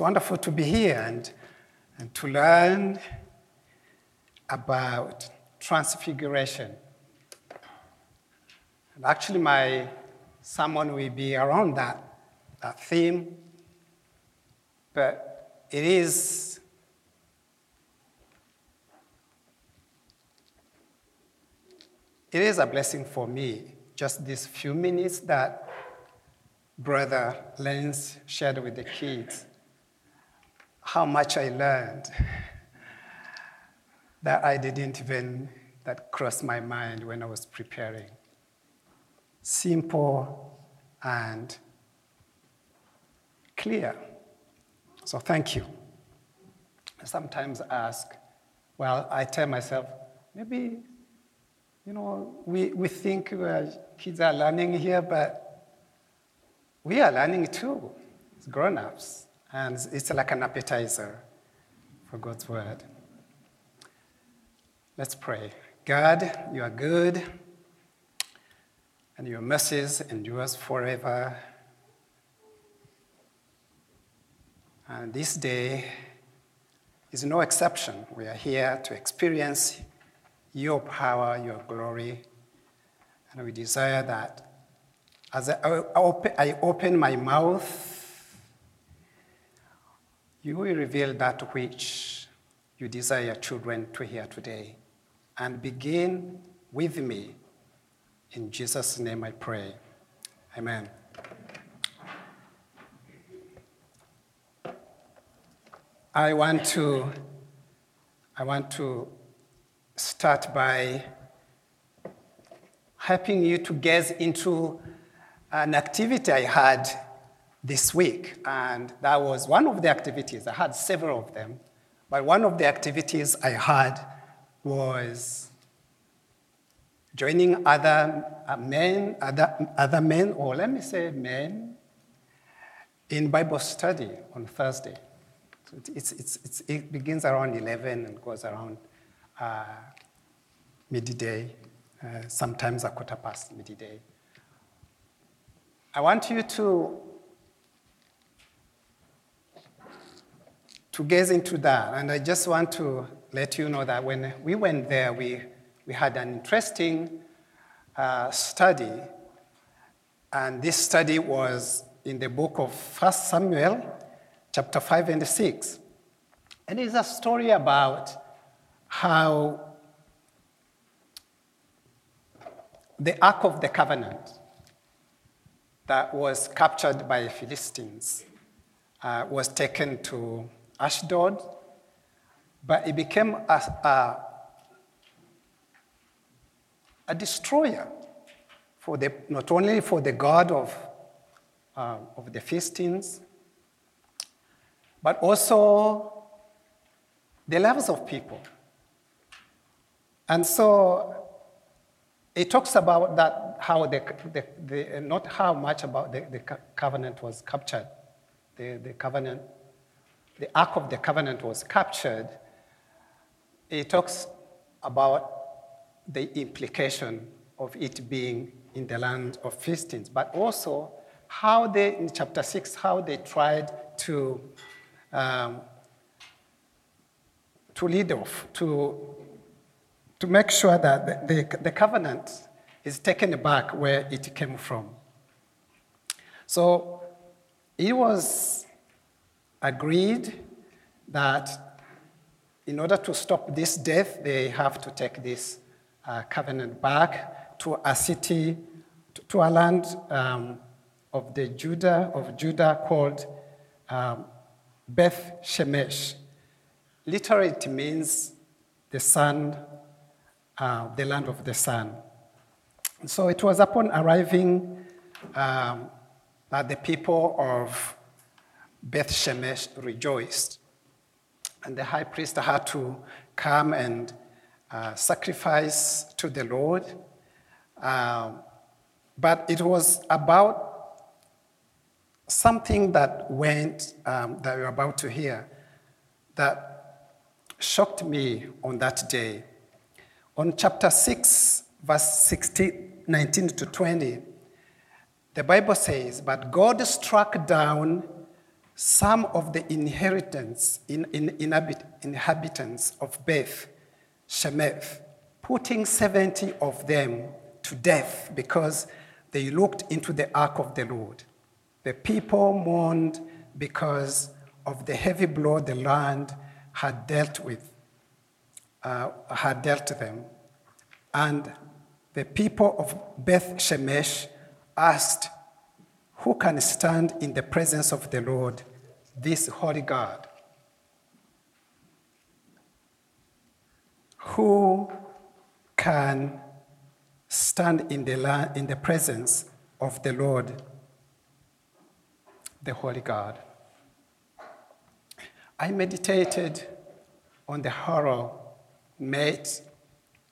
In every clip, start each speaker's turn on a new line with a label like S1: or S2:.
S1: It's wonderful to be here and, and to learn about transfiguration. And actually, my sermon will be around that, that theme, but it is it is a blessing for me just these few minutes that brother Lenz shared with the kids how much I learned that I didn't even that crossed my mind when I was preparing. Simple and clear. So thank you. I sometimes ask, well, I tell myself, maybe, you know, we, we think kids are learning here, but we are learning too, as grown ups. And it's like an appetizer for God's word. Let's pray. God, you are good, and your mercies endures forever. And this day is no exception. We are here to experience your power, your glory, and we desire that as I open my mouth, you will reveal that which you desire children to hear today. And begin with me. In Jesus' name I pray. Amen. I want to, I want to start by helping you to gaze into an activity I had this week. And that was one of the activities. I had several of them. But one of the activities I had was joining other uh, men, other, other men, or let me say men, in Bible study on Thursday. So it's, it's, it's, it begins around 11 and goes around uh, midday, uh, sometimes a quarter past midday. I want you to to gaze into that. And I just want to let you know that when we went there, we, we had an interesting uh, study. And this study was in the book of 1 Samuel, chapter 5 and 6. And it's a story about how the Ark of the Covenant that was captured by Philistines uh, was taken to Ashdod, but it became a, a, a destroyer for the, not only for the god of, uh, of the Philistines, but also the lives of people. And so it talks about that, how the, the, the not how much about the, the covenant was captured, the, the covenant the Ark of the Covenant was captured, it talks about the implication of it being in the land of Philistines, but also how they, in chapter 6, how they tried to, um, to lead off, to, to make sure that the, the, the covenant is taken back where it came from. So it was agreed that in order to stop this death, they have to take this uh, covenant back to a city, to, to a land um, of the Judah of Judah called um, Beth Shemesh. Literally, it means the sun, uh, the land of the sun. So it was upon arriving um, that the people of Beth Shemesh rejoiced. And the high priest had to come and uh, sacrifice to the Lord. Uh, but it was about something that went, um, that you're about to hear, that shocked me on that day. On chapter 6, verse 16, 19 to 20, the Bible says, But God struck down some of the inheritance, in, in, inhabit, inhabitants of Beth Shemesh, putting 70 of them to death because they looked into the ark of the Lord. The people mourned because of the heavy blow the land had dealt with, uh, had dealt them. And the people of Beth Shemesh asked, Who can stand in the presence of the Lord this holy God who can stand in the, land, in the presence of the Lord, the holy God. I meditated on the horror met,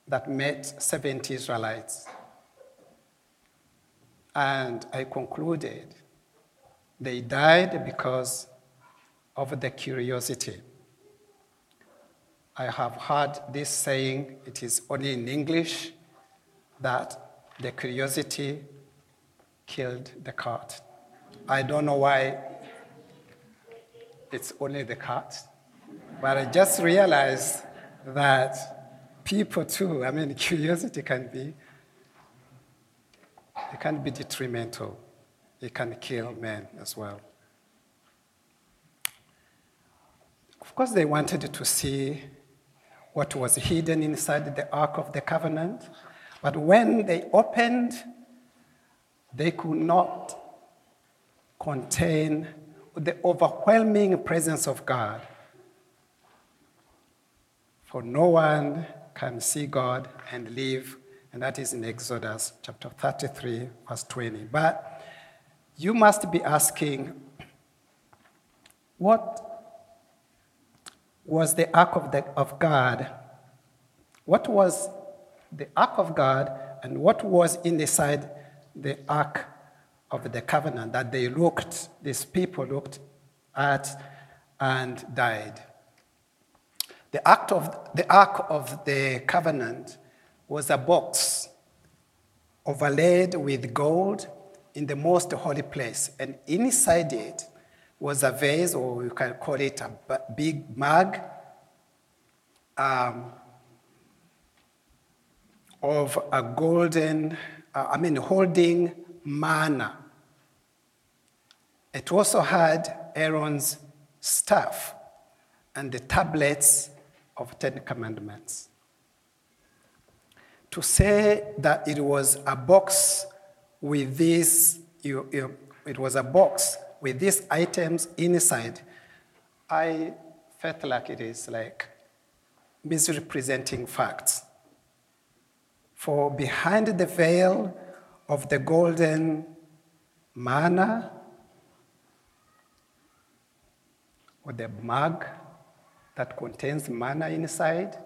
S1: that met 70 Israelites. And I concluded they died because of the curiosity. I have heard this saying, it is only in English, that the curiosity killed the cat. I don't know why it's only the cat, but I just realized that people too, I mean, curiosity can be, it can be detrimental. It can kill men as well. Of course, they wanted to see what was hidden inside the Ark of the Covenant, but when they opened, they could not contain the overwhelming presence of God. For no one can see God and live, and that is in Exodus chapter 33, verse 20. But you must be asking, what was the ark of, the, of God. What was the ark of God and what was inside the ark of the covenant that they looked, these people looked at and died. The, act of, the ark of the covenant was a box overlaid with gold in the most holy place, and inside it was a vase, or you can call it a big mug, um, of a golden, uh, I mean, holding manna. It also had Aaron's staff and the tablets of Ten Commandments. To say that it was a box with this, you, you, it was a box with these items inside, I felt like it is like misrepresenting facts. For behind the veil of the golden manna, or the mug that contains manna inside,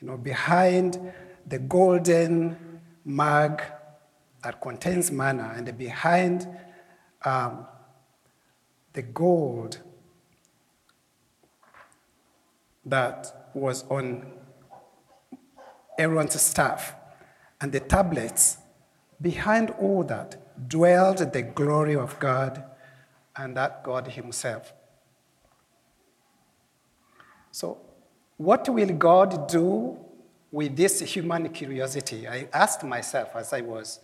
S1: you know, behind the golden mug that contains manna, and behind um, the gold that was on Aaron's staff and the tablets, behind all that dwelled the glory of God and that God Himself. So, what will God do with this human curiosity? I asked myself as I was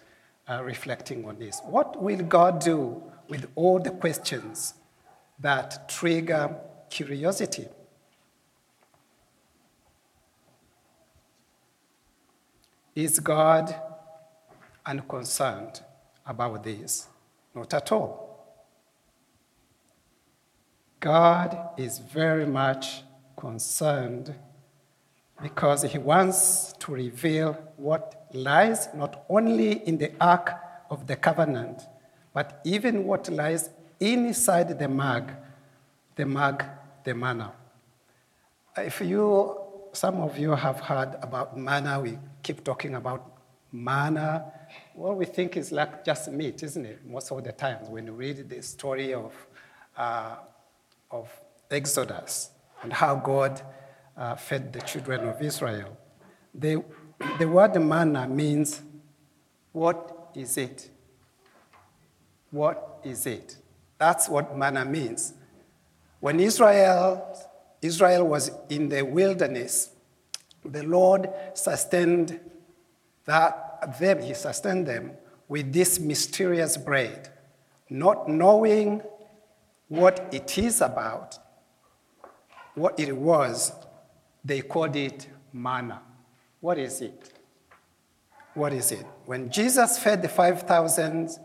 S1: uh, reflecting on this. What will God do with all the questions that trigger curiosity. Is God unconcerned about this? Not at all. God is very much concerned because he wants to reveal what lies not only in the ark of the covenant, but even what lies inside the mug, the mug, the manna. If you, some of you have heard about manna, we keep talking about manna. What we think is like just meat, isn't it? Most of the times when you read the story of, uh, of Exodus and how God uh, fed the children of Israel. The, the word manna means, what is it? What is it? That's what manna means. When Israel, Israel was in the wilderness, the Lord sustained that them, He sustained them with this mysterious bread, not knowing what it is about, what it was, they called it manna. What is it? What is it? When Jesus fed the 5,000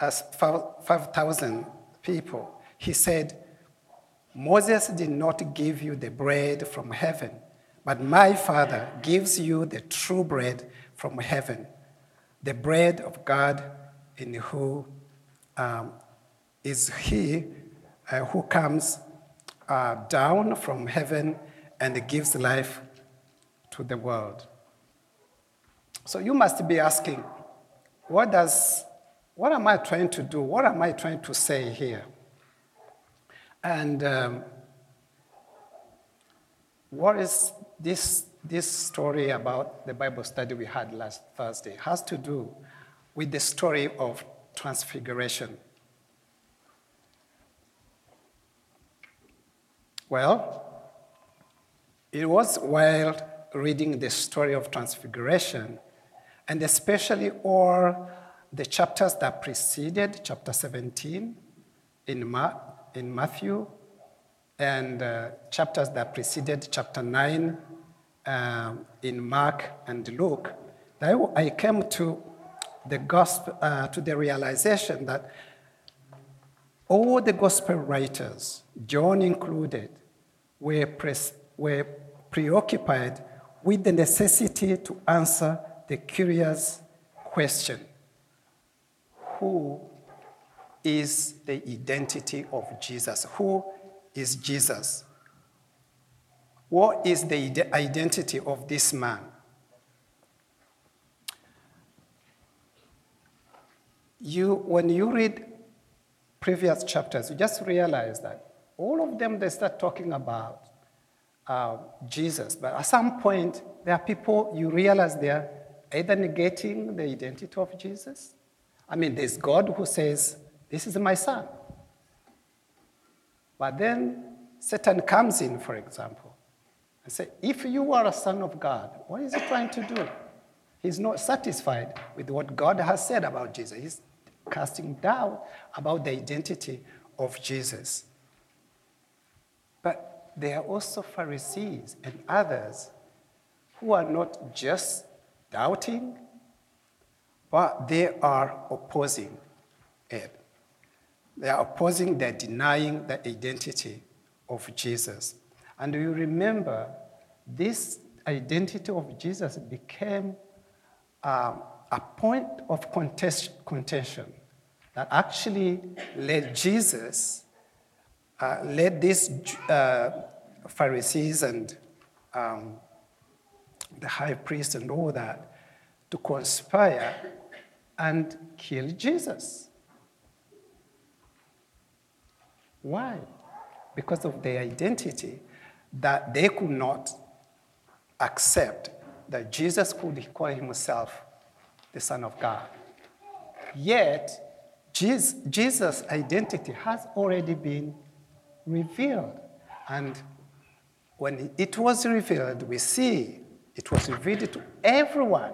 S1: uh, 5, people, he said, Moses did not give you the bread from heaven, but my Father gives you the true bread from heaven, the bread of God in who um, is He uh, who comes uh, down from heaven and gives life to the world. So you must be asking, what does what am I trying to do? What am I trying to say here? And um, what is this, this story about the Bible study we had last Thursday? It has to do with the story of transfiguration. Well, it was while reading the story of transfiguration, and especially all the chapters that preceded chapter 17 in, Ma- in Matthew, and uh, chapters that preceded chapter 9 um, in Mark and Luke, I came to the gospel, uh, to the realization that all the gospel writers, John included, were, pres- were preoccupied with the necessity to answer the curious question who is the identity of Jesus? Who is Jesus? What is the identity of this man? You, when you read previous chapters, you just realize that all of them they start talking about uh, Jesus, but at some point there are people you realize they are either negating the identity of Jesus I mean, there's God who says, This is my son. But then Satan comes in, for example, and says, If you are a son of God, what is he trying to do? He's not satisfied with what God has said about Jesus. He's casting doubt about the identity of Jesus. But there are also Pharisees and others who are not just doubting, but they are opposing it. They are opposing, they're denying the identity of Jesus. And you remember, this identity of Jesus became um, a point of contest- contention that actually led Jesus, uh, led these uh, Pharisees and um, the high priest and all that to conspire and kill Jesus. Why? Because of their identity that they could not accept that Jesus could call himself the Son of God. Yet, Jesus' identity has already been revealed. And when it was revealed, we see it was revealed to everyone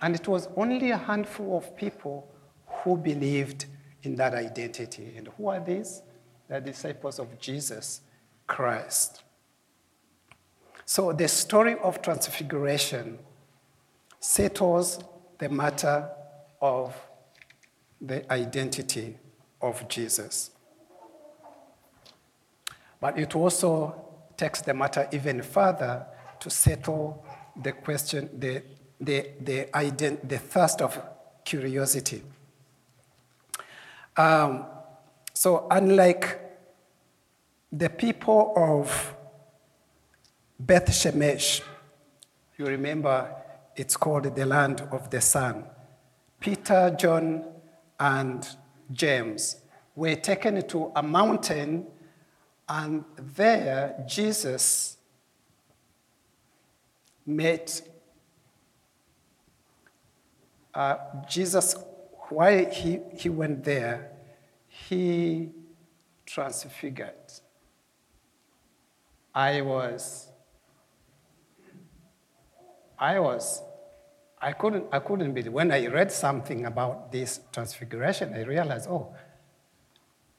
S1: and it was only a handful of people who believed in that identity. And who are these? The disciples of Jesus Christ. So the story of transfiguration settles the matter of the identity of Jesus. But it also takes the matter even further to settle the question, the the, the, ident- the thirst of curiosity. Um, so, unlike the people of Beth Shemesh, you remember it's called the land of the sun. Peter, John, and James were taken to a mountain, and there Jesus met uh, Jesus, why he, he went there, he transfigured. I was, I was, I couldn't, I couldn't believe. When I read something about this transfiguration, I realized, oh,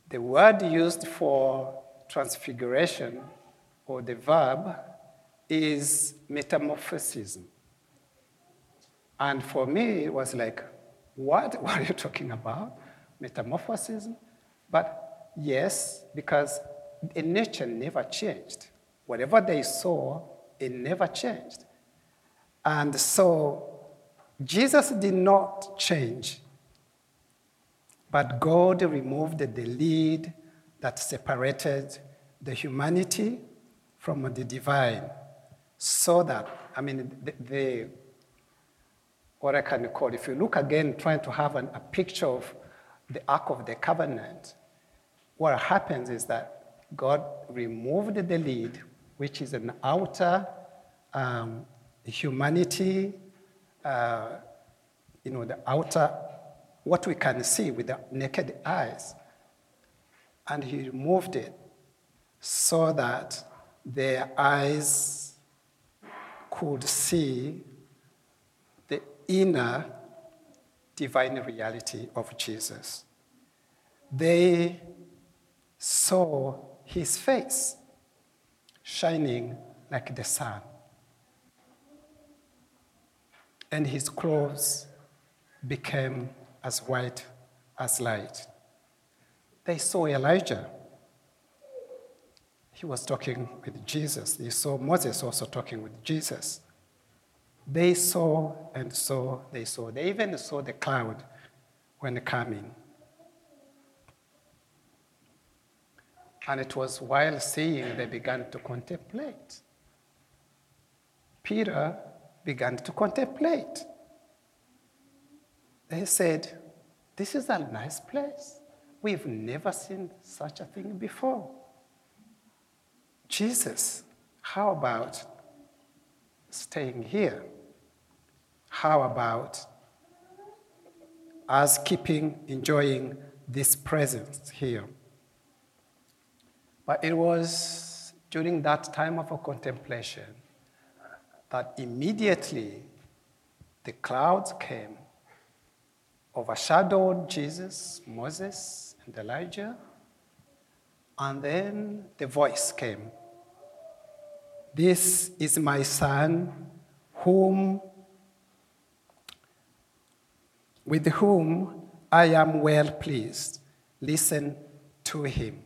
S1: the word used for transfiguration or the verb is metamorphosis. And for me, it was like, what? What are you talking about? Metamorphosis? But yes, because the nature never changed. Whatever they saw, it never changed. And so Jesus did not change, but God removed the lead that separated the humanity from the divine so that, I mean, the, the what I can call, if you look again, trying to have an, a picture of the Ark of the Covenant, what happens is that God removed the lid, which is an outer um, humanity, uh, you know, the outer, what we can see with the naked eyes. And he removed it so that their eyes could see inner divine reality of Jesus. They saw his face shining like the sun, and his clothes became as white as light. They saw Elijah he was talking with Jesus. They saw Moses also talking with Jesus. They saw and saw, they saw. They even saw the cloud when coming. And it was while seeing they began to contemplate. Peter began to contemplate. They said, This is a nice place. We've never seen such a thing before. Jesus, how about staying here? How about us keeping enjoying this presence here? But it was during that time of contemplation that immediately the clouds came, overshadowed Jesus, Moses, and Elijah, and then the voice came this is my son, whom, with whom I am well pleased. Listen to him.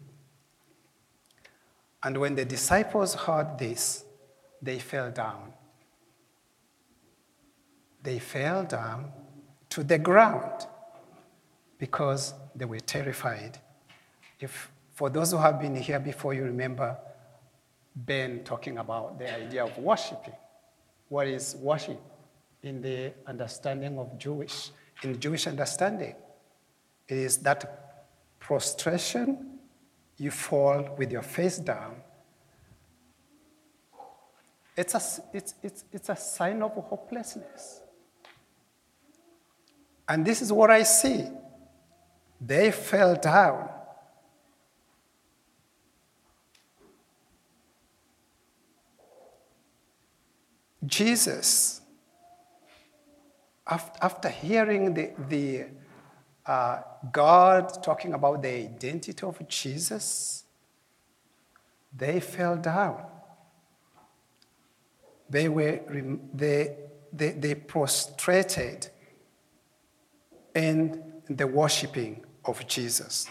S1: And when the disciples heard this, they fell down. They fell down to the ground because they were terrified. If, for those who have been here before, you remember Ben talking about the idea of worshiping. What is worship in the understanding of Jewish, in Jewish understanding? It is that prostration, you fall with your face down. It's a, it's, it's, it's a sign of hopelessness. And this is what I see. They fell down Jesus, after hearing the, the uh, God talking about the identity of Jesus, they fell down. They were they, they, they prostrated in the worshiping of Jesus.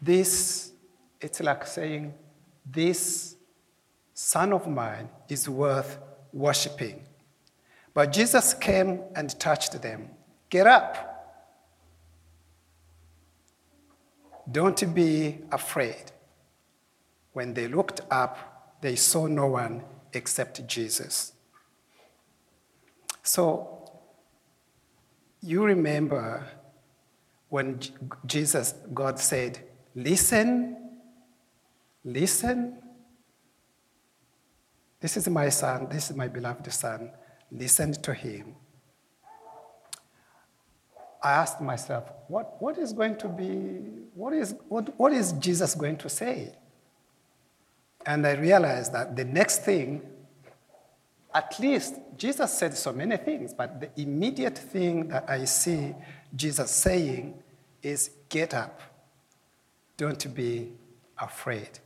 S1: This, it's like saying, this Son of mine is worth worshiping. But Jesus came and touched them. Get up. Don't be afraid. When they looked up, they saw no one except Jesus. So, you remember when Jesus, God said, Listen, listen, this is my son, this is my beloved son. Listen to him. I asked myself, what, what is going to be, what is, what, what is Jesus going to say? And I realized that the next thing, at least Jesus said so many things, but the immediate thing that I see Jesus saying is get up, don't be afraid.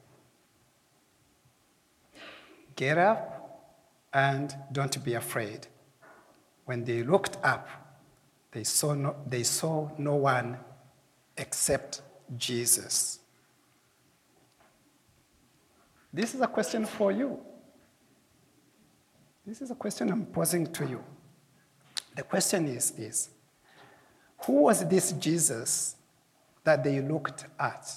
S1: Get up and don't be afraid. When they looked up, they saw no, they saw no one except Jesus. This is a question for you. This is a question I'm posing to you. The question is, is who was this Jesus that they looked at?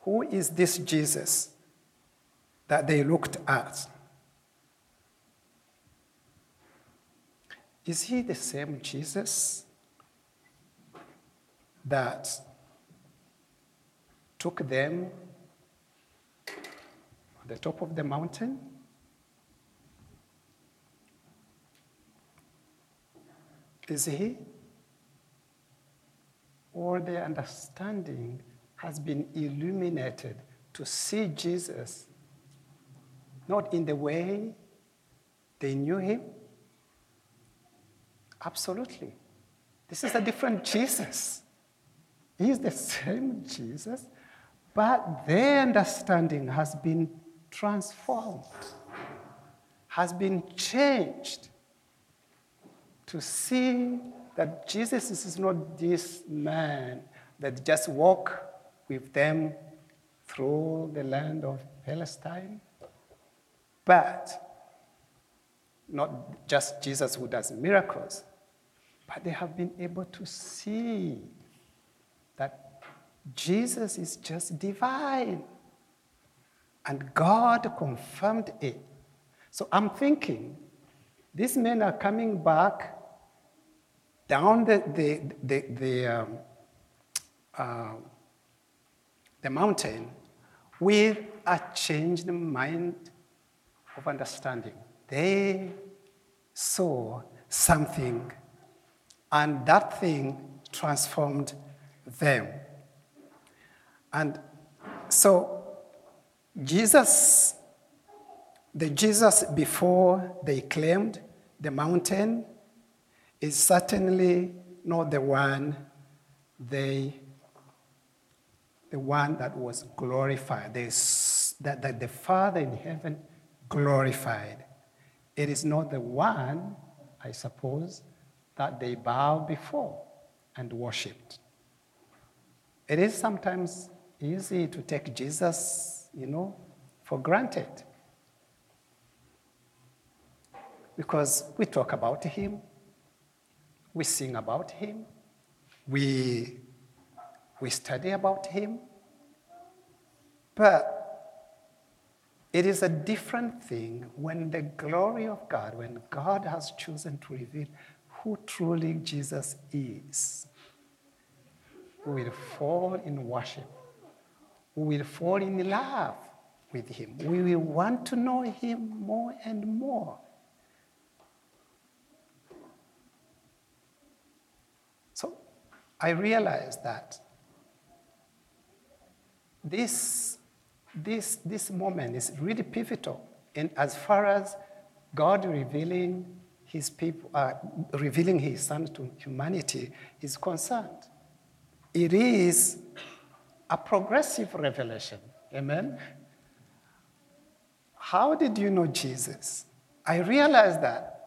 S1: Who is this Jesus that they looked at? Is he the same Jesus that took them on the top of the mountain? Is he? Or their understanding has been illuminated to see Jesus not in the way they knew him? Absolutely. This is a different Jesus. He's the same Jesus, but their understanding has been transformed, has been changed to see that Jesus is not this man that just walked with them through the land of Palestine, but not just Jesus who does miracles, but they have been able to see that Jesus is just divine. And God confirmed it. So I'm thinking, these men are coming back down the, the, the, the, um, uh, the mountain with a changed mind of understanding. They saw something, and that thing transformed them. And so, Jesus, the Jesus before they claimed the mountain, is certainly not the one they the one that was glorified, that, that the Father in heaven glorified. It is not the one, I suppose, that they bow before and worshiped. It is sometimes easy to take Jesus, you know, for granted. Because we talk about him, we sing about him, we, we study about him, but it is a different thing when the glory of God, when God has chosen to reveal who truly Jesus is. We will fall in worship. We will fall in love with Him. We will want to know Him more and more. So I realized that this this, this moment is really pivotal in as far as God revealing his people, uh, revealing his son to humanity is concerned. It is a progressive revelation. Amen? How did you know Jesus? I realized that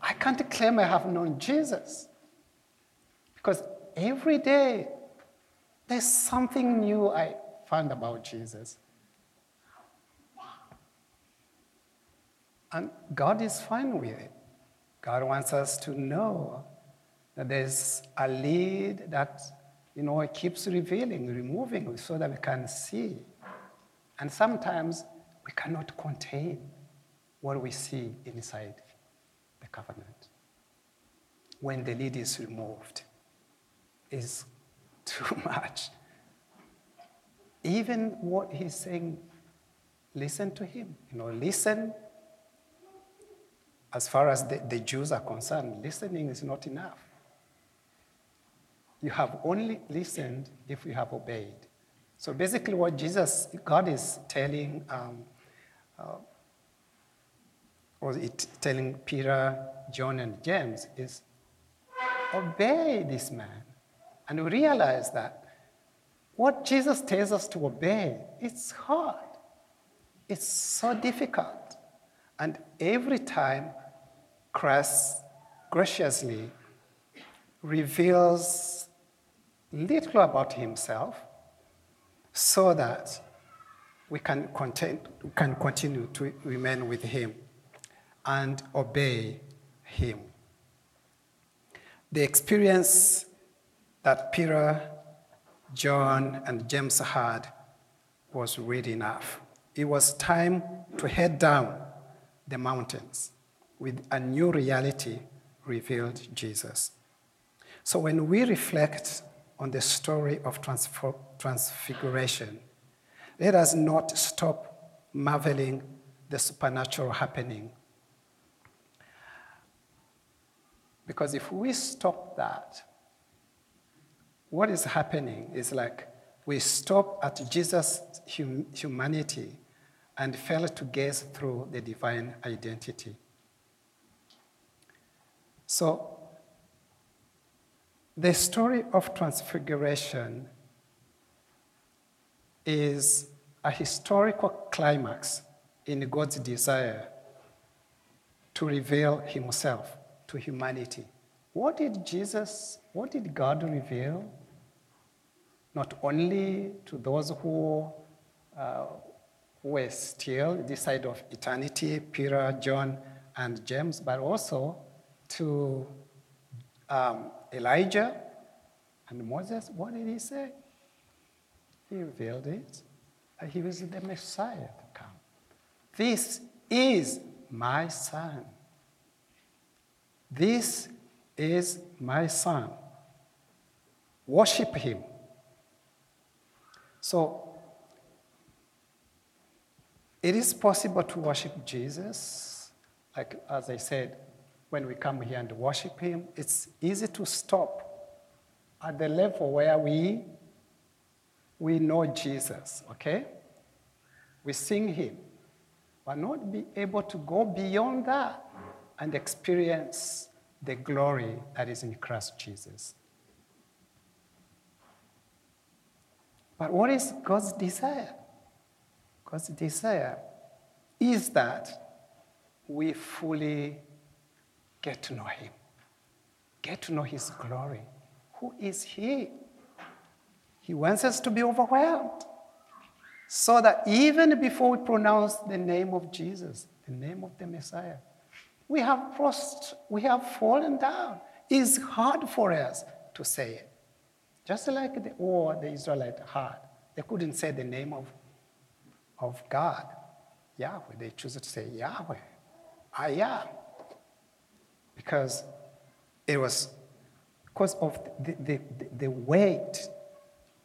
S1: I can't claim I have known Jesus because every day there's something new I find about Jesus. And God is fine with it. God wants us to know that there's a lead that, you know, it keeps revealing, removing, so that we can see. And sometimes we cannot contain what we see inside the covenant. When the lead is removed, is too much. Even what he's saying, listen to him. You know, listen as far as the, the Jews are concerned, listening is not enough. You have only listened if you have obeyed. So basically, what Jesus, God is telling, um, uh, or it, telling Peter, John, and James is obey this man. And realize that what Jesus tells us to obey, it's hard. It's so difficult. And every time Christ graciously reveals little about himself so that we can, content, can continue to remain with him and obey him. The experience that Peter, John, and James had was really enough. It was time to head down the mountains with a new reality revealed Jesus. So when we reflect on the story of transfiguration, let us not stop marveling the supernatural happening. Because if we stop that, what is happening is like we stop at Jesus' hum- humanity and fail to gaze through the divine identity. So, the story of transfiguration is a historical climax in God's desire to reveal himself to humanity. What did Jesus, what did God reveal? Not only to those who, uh, who were still this side of eternity, Peter, John, and James, but also to um, Elijah and Moses. What did he say? He revealed it. He was the Messiah to come. This is my son. This is my son. Worship him. So, it is possible to worship Jesus, like as I said, when we come here and worship him, it's easy to stop at the level where we we know Jesus, okay? We sing him, but not be able to go beyond that and experience the glory that is in Christ Jesus. But what is God's desire? God's desire is that we fully get to know Him, get to know His glory. Who is He? He wants us to be overwhelmed so that even before we pronounce the name of Jesus, the name of the Messiah, we have crossed, we have fallen down. It's hard for us to say it. Just like the war the Israelites had. They couldn't say the name of, of God, Yahweh. They chose to say Yahweh. I am. Because it was because of the, the, the weight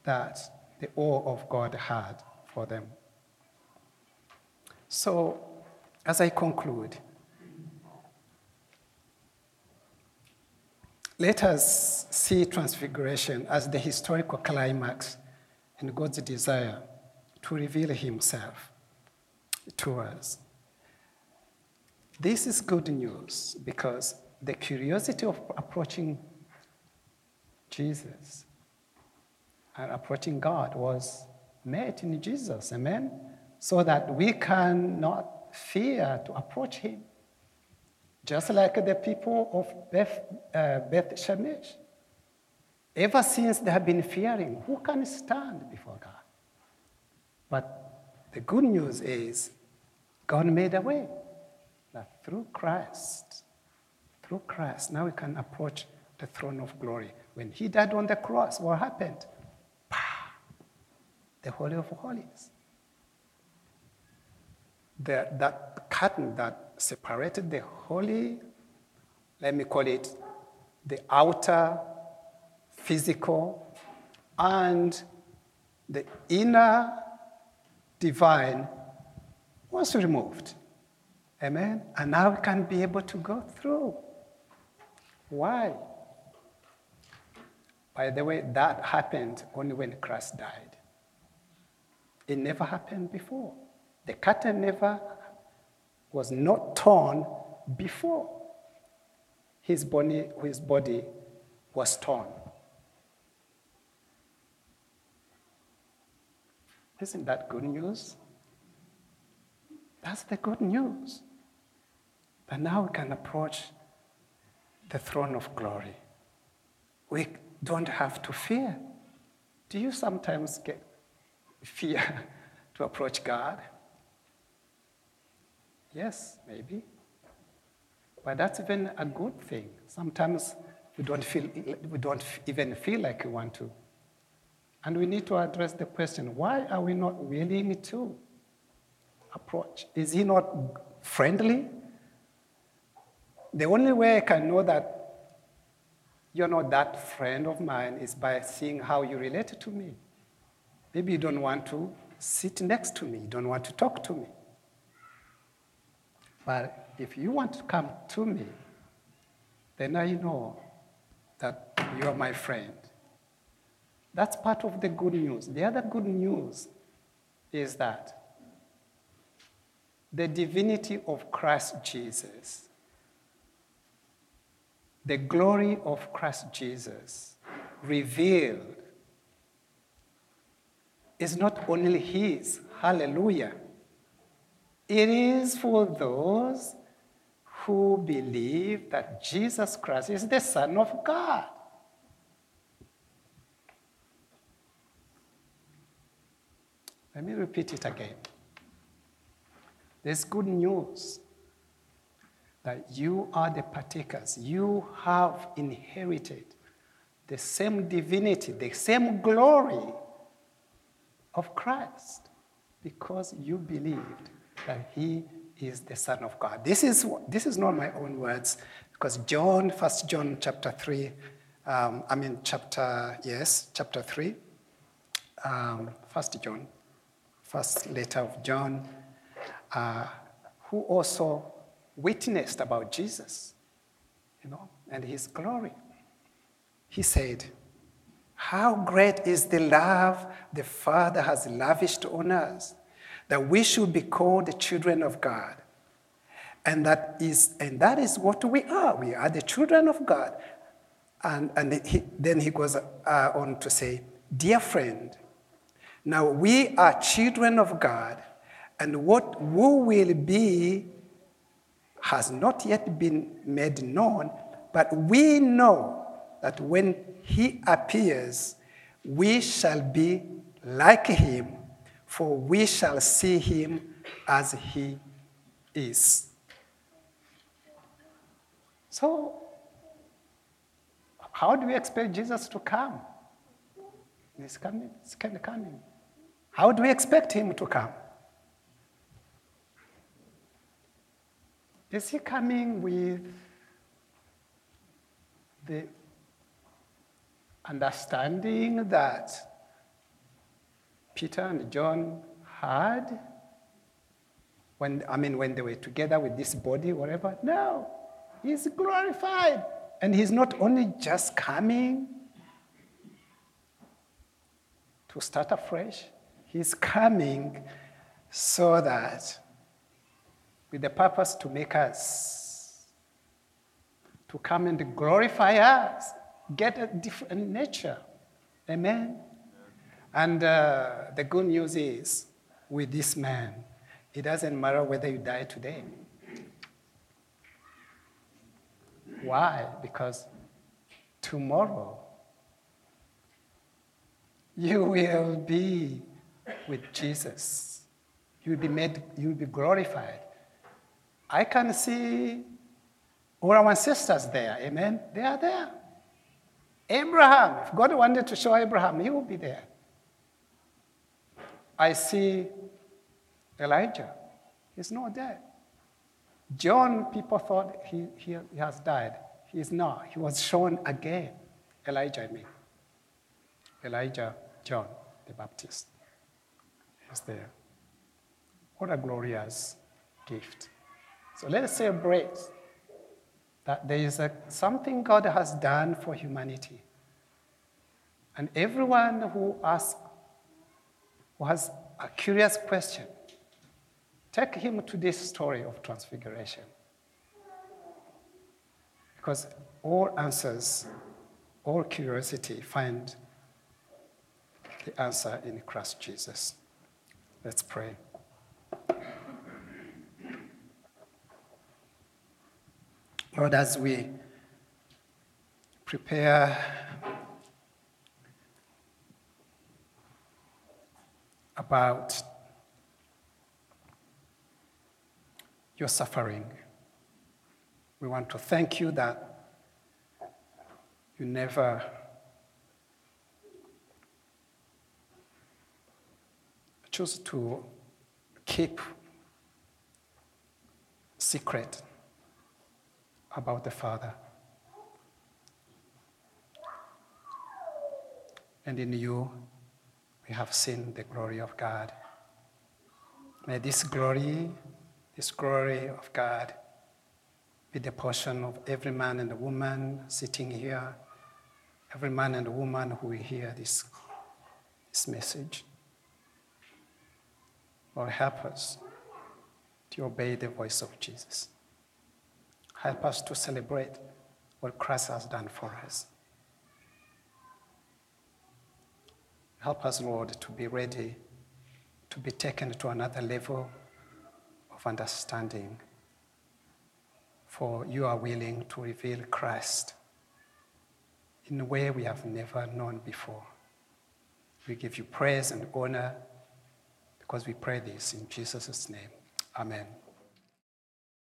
S1: that the awe of God had for them. So, as I conclude, let us see Transfiguration as the historical climax in God's desire to reveal Himself to us. This is good news because the curiosity of approaching Jesus and approaching God was met in Jesus, amen? So that we cannot fear to approach Him. Just like the people of Beth, uh, Beth Shemesh. Ever since they have been fearing, who can stand before God? But the good news is God made a way that through Christ, through Christ, now we can approach the throne of glory. When he died on the cross, what happened? Bah, the Holy of Holies. The, that curtain that separated the holy, let me call it the outer physical, and the inner divine was removed. Amen? And now we can be able to go through. Why? By the way, that happened only when Christ died. It never happened before. The curtain never was not torn before his body, his body was torn. Isn't that good news? That's the good news. But now we can approach the throne of glory. We don't have to fear. Do you sometimes get fear to approach God? Yes, maybe. But that's even a good thing. Sometimes we don't, feel, we don't even feel like we want to. And we need to address the question why are we not willing to approach? Is he not friendly? The only way I can know that you're not that friend of mine is by seeing how you relate to me. Maybe you don't want to sit next to me, you don't want to talk to me. But if you want to come to me, then I know that you are my friend. That's part of the good news. The other good news is that the divinity of Christ Jesus, the glory of Christ Jesus revealed is not only His, hallelujah. It is for those who believe that Jesus Christ is the Son of God. Let me repeat it again. There's good news that you are the partakers. You have inherited the same divinity, the same glory of Christ because you believed that he is the Son of God. This is, this is not my own words, because John, First John chapter 3, um, I mean, chapter, yes, chapter 3, um, John, first letter of John, uh, who also witnessed about Jesus, you know, and his glory. He said, How great is the love the Father has lavished on us that we should be called the children of God. And that is, and that is what we are. We are the children of God. And, and he, then he goes uh, on to say, Dear friend, now we are children of God, and what we will be has not yet been made known, but we know that when he appears, we shall be like him for we shall see him as he is. So, how do we expect Jesus to come? He's coming, he's kind of coming. How do we expect him to come? Is he coming with the understanding that Peter and John had when I mean when they were together with this body, whatever. No, he's glorified. And he's not only just coming to start afresh, he's coming so that with the purpose to make us to come and glorify us, get a different nature. Amen. And uh, the good news is, with this man, it doesn't matter whether you die today. Why? Because tomorrow you will be with Jesus. You will be made, you will be glorified. I can see all our sisters there. Amen. They are there. Abraham, if God wanted to show Abraham, he will be there. I see Elijah. He's not dead. John, people thought he, he, he has died. He's not. He was shown again. Elijah, I mean. Elijah, John the Baptist is there. What a glorious gift. So let us celebrate that there is a, something God has done for humanity. And everyone who asks, who has a curious question, take him to this story of transfiguration. Because all answers, all curiosity find the answer in Christ Jesus. Let's pray. Lord, as we prepare about your suffering, we want to thank you that you never choose to keep secret about the Father. And in you, we have seen the glory of God. May this glory, this glory of God, be the portion of every man and woman sitting here, every man and woman who will hear this, this message. Lord, help us to obey the voice of Jesus. Help us to celebrate what Christ has done for us. Help us, Lord, to be ready to be taken to another level of understanding. For you are willing to reveal Christ in a way we have never known before. We give you praise and honor because we pray this in Jesus' name. Amen.